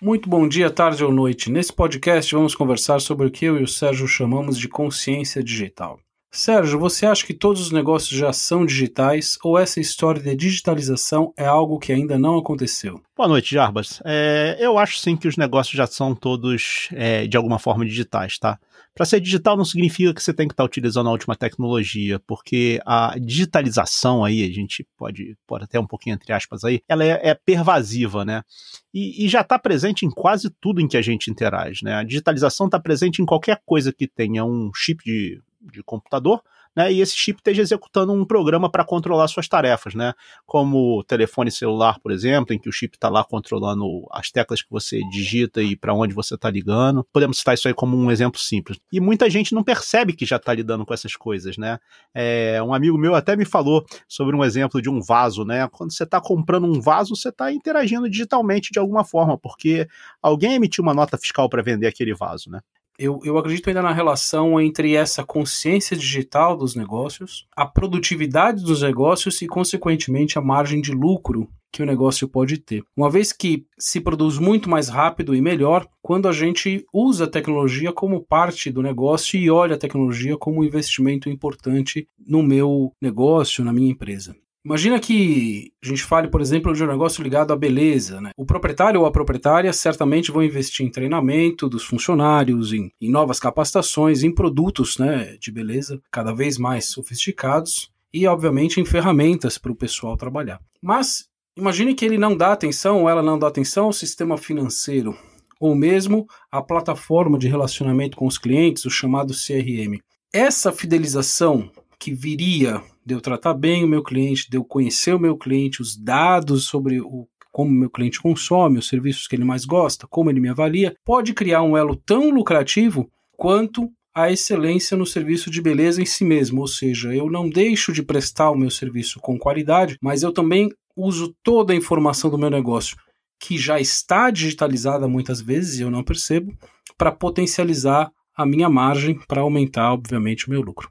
Muito bom dia, tarde ou noite. Nesse podcast vamos conversar sobre o que eu e o Sérgio chamamos de consciência digital. Sérgio, você acha que todos os negócios já são digitais ou essa história de digitalização é algo que ainda não aconteceu? Boa noite, Jarbas. É, eu acho sim que os negócios já são todos é, de alguma forma digitais, tá? Para ser digital não significa que você tem que estar tá utilizando a última tecnologia, porque a digitalização aí, a gente pode, até um pouquinho entre aspas aí, ela é, é pervasiva, né? E, e já está presente em quase tudo em que a gente interage, né? A digitalização está presente em qualquer coisa que tenha um chip de de computador, né, e esse chip esteja executando um programa para controlar suas tarefas, né, como telefone celular, por exemplo, em que o chip está lá controlando as teclas que você digita e para onde você está ligando. Podemos citar isso aí como um exemplo simples. E muita gente não percebe que já está lidando com essas coisas, né? É, um amigo meu até me falou sobre um exemplo de um vaso, né? Quando você está comprando um vaso, você está interagindo digitalmente de alguma forma, porque alguém emitiu uma nota fiscal para vender aquele vaso, né? Eu, eu acredito ainda na relação entre essa consciência digital dos negócios, a produtividade dos negócios e, consequentemente, a margem de lucro que o negócio pode ter. Uma vez que se produz muito mais rápido e melhor quando a gente usa a tecnologia como parte do negócio e olha a tecnologia como um investimento importante no meu negócio, na minha empresa. Imagina que a gente fale, por exemplo, de um negócio ligado à beleza. Né? O proprietário ou a proprietária certamente vão investir em treinamento dos funcionários, em, em novas capacitações, em produtos né, de beleza cada vez mais sofisticados e, obviamente, em ferramentas para o pessoal trabalhar. Mas imagine que ele não dá atenção ou ela não dá atenção ao sistema financeiro ou mesmo à plataforma de relacionamento com os clientes, o chamado CRM. Essa fidelização que viria de eu tratar bem o meu cliente, de eu conhecer o meu cliente, os dados sobre o como meu cliente consome, os serviços que ele mais gosta, como ele me avalia, pode criar um elo tão lucrativo quanto a excelência no serviço de beleza em si mesmo, ou seja, eu não deixo de prestar o meu serviço com qualidade, mas eu também uso toda a informação do meu negócio, que já está digitalizada muitas vezes e eu não percebo, para potencializar a minha margem, para aumentar, obviamente, o meu lucro.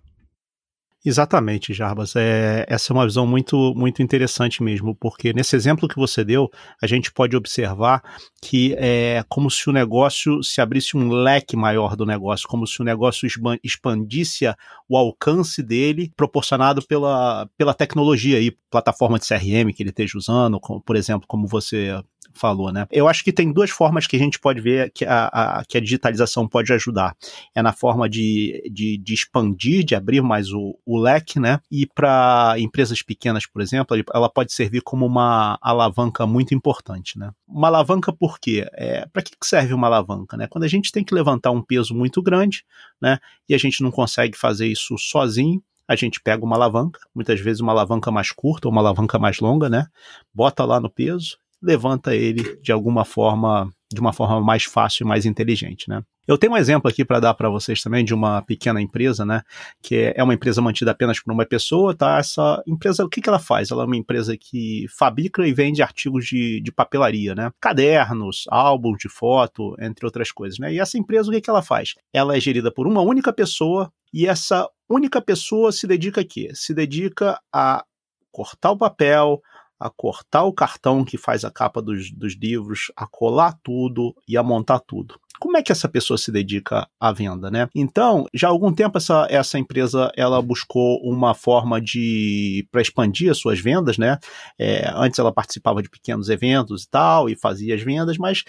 Exatamente, Jarbas. É, essa é uma visão muito, muito interessante mesmo, porque nesse exemplo que você deu, a gente pode observar que é como se o negócio se abrisse um leque maior do negócio, como se o negócio expandisse o alcance dele, proporcionado pela, pela tecnologia e plataforma de CRM que ele esteja usando, como, por exemplo, como você falou, né? Eu acho que tem duas formas que a gente pode ver que a, a que a digitalização pode ajudar. É na forma de, de, de expandir, de abrir mais o, o leque, né? E para empresas pequenas, por exemplo, ela pode servir como uma alavanca muito importante, né? Uma alavanca por quê? É, para que serve uma alavanca, né? Quando a gente tem que levantar um peso muito grande, né? E a gente não consegue fazer isso sozinho, a gente pega uma alavanca, muitas vezes uma alavanca mais curta ou uma alavanca mais longa, né? Bota lá no peso levanta ele de alguma forma, de uma forma mais fácil e mais inteligente, né? Eu tenho um exemplo aqui para dar para vocês também de uma pequena empresa, né? Que é uma empresa mantida apenas por uma pessoa, tá? Essa empresa, o que, que ela faz? Ela é uma empresa que fabrica e vende artigos de, de papelaria, né? Cadernos, álbuns de foto, entre outras coisas, né? E essa empresa, o que, que ela faz? Ela é gerida por uma única pessoa e essa única pessoa se dedica a quê? Se dedica a cortar o papel, a cortar o cartão que faz a capa dos, dos livros, a colar tudo e a montar tudo como é que essa pessoa se dedica à venda, né? Então, já há algum tempo essa, essa empresa ela buscou uma forma de para expandir as suas vendas, né? É, antes ela participava de pequenos eventos e tal e fazia as vendas, mas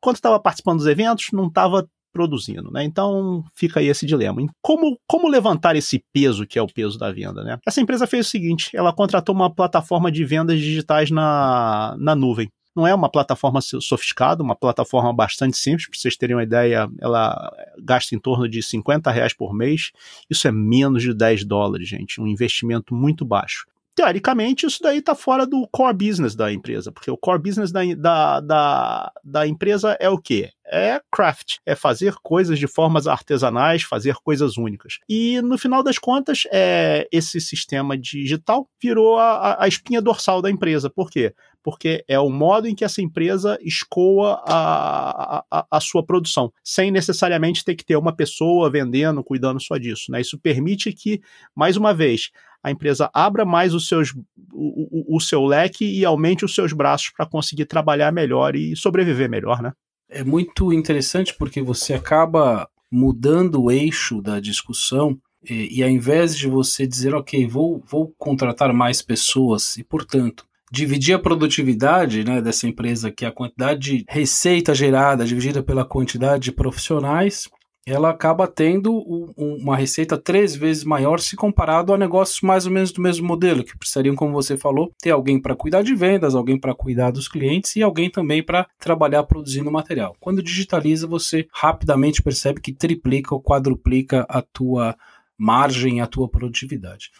quando estava participando dos eventos não estava produzindo, né? Então fica aí esse dilema. Como, como levantar esse peso que é o peso da venda, né? Essa empresa fez o seguinte: ela contratou uma plataforma de vendas digitais na, na nuvem. Não é uma plataforma sofisticada, uma plataforma bastante simples, para vocês terem uma ideia, ela gasta em torno de 50 reais por mês. Isso é menos de 10 dólares, gente. Um investimento muito baixo teoricamente, isso daí está fora do core business da empresa, porque o core business da, da, da, da empresa é o quê? É craft, é fazer coisas de formas artesanais, fazer coisas únicas. E no final das contas, é, esse sistema digital virou a, a espinha dorsal da empresa. Por quê? Porque é o modo em que essa empresa escoa a, a, a, sua produção, sem necessariamente ter que ter uma pessoa vendendo, cuidando só disso. Né? Isso permite que, mais uma vez, a empresa abra mais os seus, o, o, o seu leque e aumente os seus braços para conseguir trabalhar melhor e sobreviver melhor, né? É muito interessante porque você acaba mudando o eixo da discussão e, e ao invés de você dizer, ok, vou, vou contratar mais pessoas e, portanto, dividir a produtividade né, dessa empresa, que é a quantidade de receita gerada dividida pela quantidade de profissionais, ela acaba tendo uma receita três vezes maior se comparado a negócios mais ou menos do mesmo modelo, que precisariam, como você falou, ter alguém para cuidar de vendas, alguém para cuidar dos clientes e alguém também para trabalhar produzindo material. Quando digitaliza, você rapidamente percebe que triplica ou quadruplica a tua margem, a tua produtividade.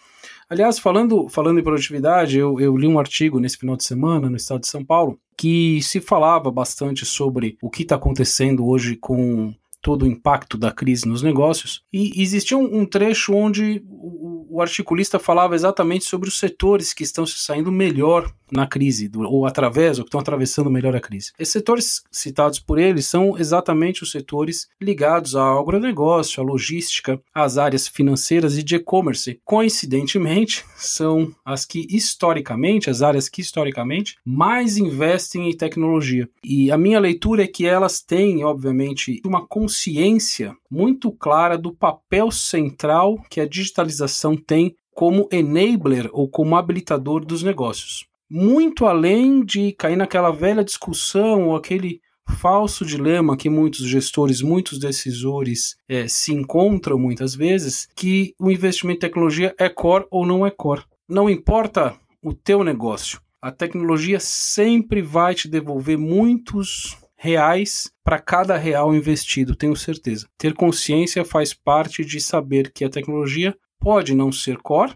Aliás, falando, falando em produtividade, eu, eu, li um artigo nesse final de semana no estado de São Paulo que se falava bastante sobre o que está acontecendo hoje com todo o impacto da crise nos negócios. E existia um, trecho onde o, articulista falava exatamente sobre os setores que estão se saindo melhor na crise, ou através, ou que estão atravessando melhor a crise. Esses setores citados por ele são exatamente os setores ligados ao agronegócio, à logística, às áreas financeiras e de e-commerce. Coincidentemente, são as que historicamente, as áreas que historicamente mais investem em tecnologia. E a minha leitura é que elas têm, obviamente, uma consciência muito clara do papel central que a digitalização tem como enabler ou como habilitador dos negócios muito além de cair naquela velha discussão ou aquele falso dilema que muitos gestores, muitos decisores é, se encontram muitas vezes, que o investimento em tecnologia é core ou não é core. Não importa o teu negócio, a tecnologia sempre vai te devolver muitos reais para cada real investido, tenho certeza. Ter consciência faz parte de saber que a tecnologia pode não ser core,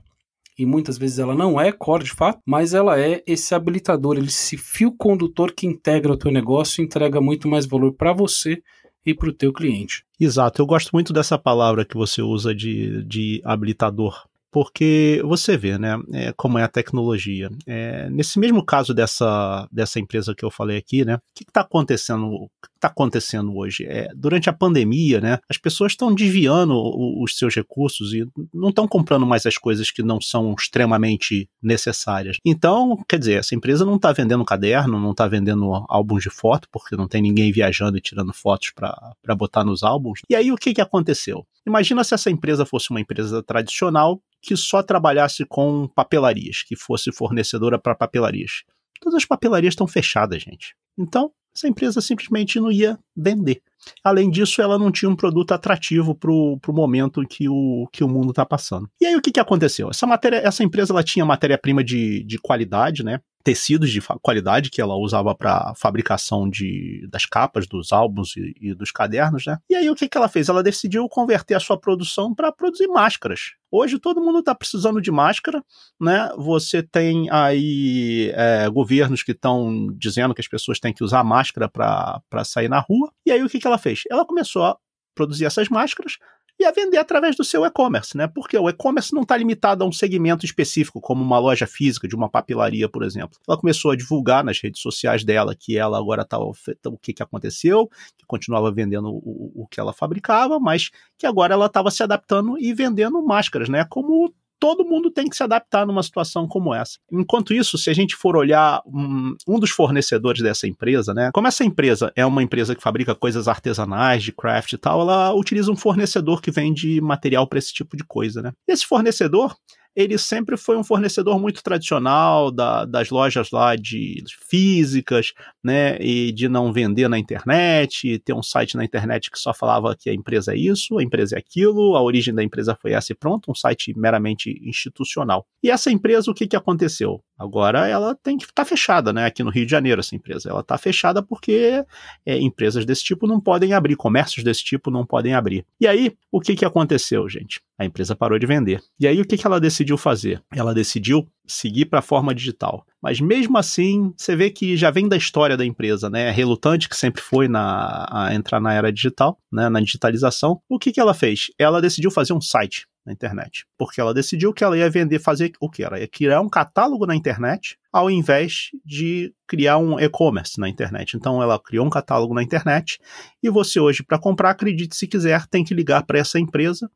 e muitas vezes ela não é core de fato, mas ela é esse habilitador, esse fio condutor que integra o teu negócio e entrega muito mais valor para você e para o teu cliente. Exato, eu gosto muito dessa palavra que você usa de, de habilitador, porque você vê, né, é, como é a tecnologia. É, nesse mesmo caso dessa, dessa empresa que eu falei aqui, né, o que está acontecendo? está acontecendo hoje? É, durante a pandemia, né, as pessoas estão desviando o, os seus recursos e não estão comprando mais as coisas que não são extremamente necessárias. Então, quer dizer, essa empresa não está vendendo caderno, não está vendendo álbuns de foto, porque não tem ninguém viajando e tirando fotos para botar nos álbuns. E aí o que, que aconteceu? Imagina se essa empresa fosse uma empresa tradicional que só trabalhasse com papelarias, que fosse fornecedora para papelarias. Todas as papelarias estão fechadas, gente. Então, essa empresa simplesmente não ia vender. Além disso, ela não tinha um produto atrativo para o momento que o, que o mundo está passando. E aí o que, que aconteceu? Essa, matéria, essa empresa ela tinha matéria-prima de, de qualidade, né? Tecidos de qualidade que ela usava para fabricação de, das capas, dos álbuns e, e, dos cadernos, né? E aí o que, que ela fez? Ela decidiu converter a sua produção para produzir máscaras. Hoje todo mundo está precisando de máscara, né? Você tem aí é, governos que estão dizendo que as pessoas têm que usar máscara para sair na rua. E aí o que, que ela fez? Ela começou a produzir essas máscaras e a vender através do seu e-commerce, né? Porque o e-commerce não está limitado a um segmento específico, como uma loja física de uma papelaria, por exemplo. Ela começou a divulgar nas redes sociais dela que ela agora está o que, que aconteceu, que continuava vendendo o, o que ela fabricava, mas que agora ela estava se adaptando e vendendo máscaras, né? Como todo mundo tem que se adaptar numa situação como essa. Enquanto isso, se a gente for olhar um, um, dos fornecedores dessa empresa, né? Como essa empresa é uma empresa que fabrica coisas artesanais, de craft e tal, ela utiliza um fornecedor que vende material para esse tipo de coisa, né? Esse fornecedor, ele sempre foi um fornecedor muito tradicional da, das lojas lá de físicas, né, e de não vender na internet, ter um site na internet que só falava que a empresa é isso, a empresa é aquilo, a origem da empresa foi essa e pronto, um site meramente institucional. E essa empresa, o que, que aconteceu? Agora ela tem que estar tá fechada, né, aqui no Rio de Janeiro, essa empresa. Ela está fechada porque é, empresas desse tipo não podem abrir, comércios desse tipo não podem abrir. E aí, o que, que aconteceu, gente? A empresa parou de vender. E aí, o que, que ela decidiu fazer? Ela decidiu seguir para a forma digital. Mas mesmo assim, você vê que já vem da história da empresa, né? Relutante que sempre foi na, a entrar na era digital, né? na digitalização. O que, que ela fez? Ela decidiu fazer um site na internet. Porque ela decidiu que ela ia vender, fazer o que? Ela ia criar um catálogo na internet ao invés de criar um e-commerce na internet. Então ela criou um catálogo na internet e você hoje, para comprar, acredite se quiser, tem que ligar para essa empresa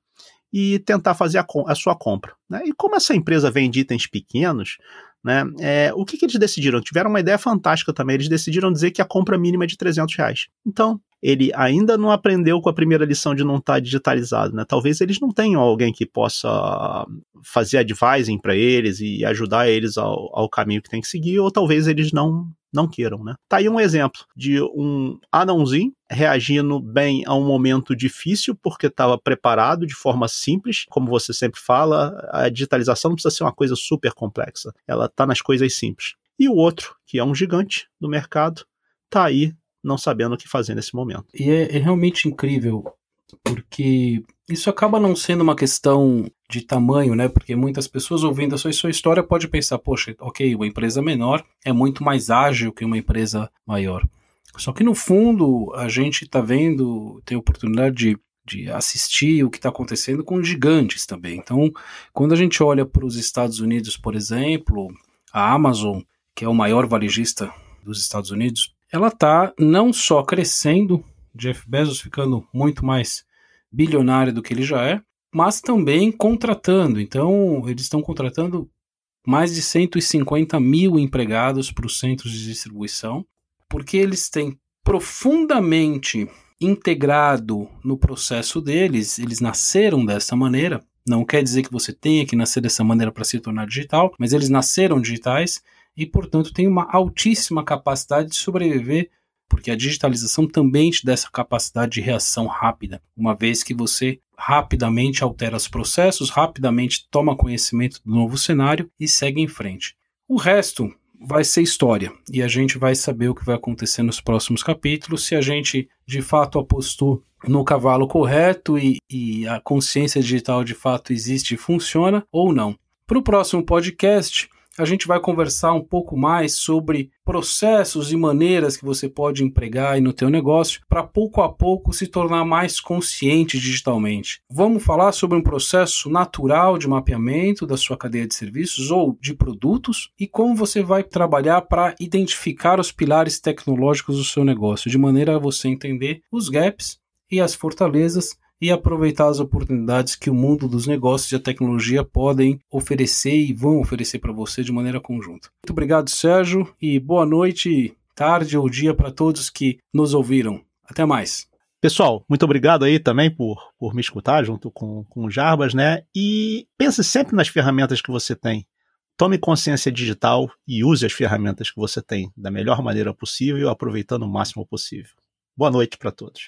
e tentar fazer a, a sua compra. Né? E como essa empresa vende itens pequenos, Né? É, o que, que eles decidiram? Tiveram uma ideia fantástica também. Eles decidiram dizer que a compra mínima é de 300 reais. Então, ele ainda não aprendeu com a primeira lição de não estar tá digitalizado, né? Talvez eles não tenham alguém que possa fazer advising para eles e ajudar eles ao, ao, caminho que tem que seguir, ou talvez eles não não queiram, né? Tá aí um exemplo de um anãozinho reagindo bem a um momento difícil porque estava preparado de forma simples, como você sempre fala, a digitalização não precisa ser uma coisa super complexa, ela tá nas coisas simples. E o outro, que é um gigante do mercado, tá aí não sabendo o que fazer nesse momento. E é, é realmente incrível, porque isso acaba não sendo uma questão de tamanho, né? Porque muitas pessoas ouvindo a sua, sua história pode pensar, poxa, ok, uma empresa menor é muito mais ágil que uma empresa maior. Só que no fundo a gente está vendo, tem oportunidade de, de assistir o que está acontecendo com gigantes também. Então, quando a gente olha para os Estados Unidos, por exemplo, a Amazon, que é o maior varejista dos Estados Unidos, ela está não só crescendo, Jeff Bezos ficando muito mais bilionário do que ele já é, mas também contratando. Então, eles estão contratando mais de 150 mil empregados para os centros de distribuição, porque eles têm profundamente integrado no processo deles, eles nasceram dessa maneira. Não quer dizer que você tenha que nascer dessa maneira para se tornar digital, mas eles nasceram digitais e, portanto, tem uma altíssima capacidade de sobreviver, porque a digitalização também te dá essa capacidade de reação rápida, uma vez que você rapidamente altera os processos, rapidamente toma conhecimento do novo cenário e segue em frente. O resto vai ser história e a gente vai saber o que vai acontecer nos próximos capítulos se a gente de fato apostou no cavalo correto e, e a consciência digital de fato existe e funciona ou não. Para o próximo podcast, a gente vai conversar um pouco mais sobre processos e maneiras que você pode empregar no teu negócio para pouco a pouco se tornar mais consciente digitalmente. Vamos falar sobre um processo natural de mapeamento da sua cadeia de serviços ou de produtos e como você vai trabalhar para identificar os pilares tecnológicos do seu negócio, de maneira a você entender os gaps e as fortalezas e aproveitar as oportunidades que o mundo dos negócios e a tecnologia podem oferecer e vão oferecer para você de maneira conjunta. Muito obrigado, Sérgio, e boa noite, tarde ou dia para todos que nos ouviram. Até mais. Pessoal, muito obrigado aí também por, por me escutar junto com, com o Jarbas, né? E pense sempre nas ferramentas que você tem. Tome consciência digital e use as ferramentas que você tem da melhor maneira possível, aproveitando o máximo possível. Boa noite para todos.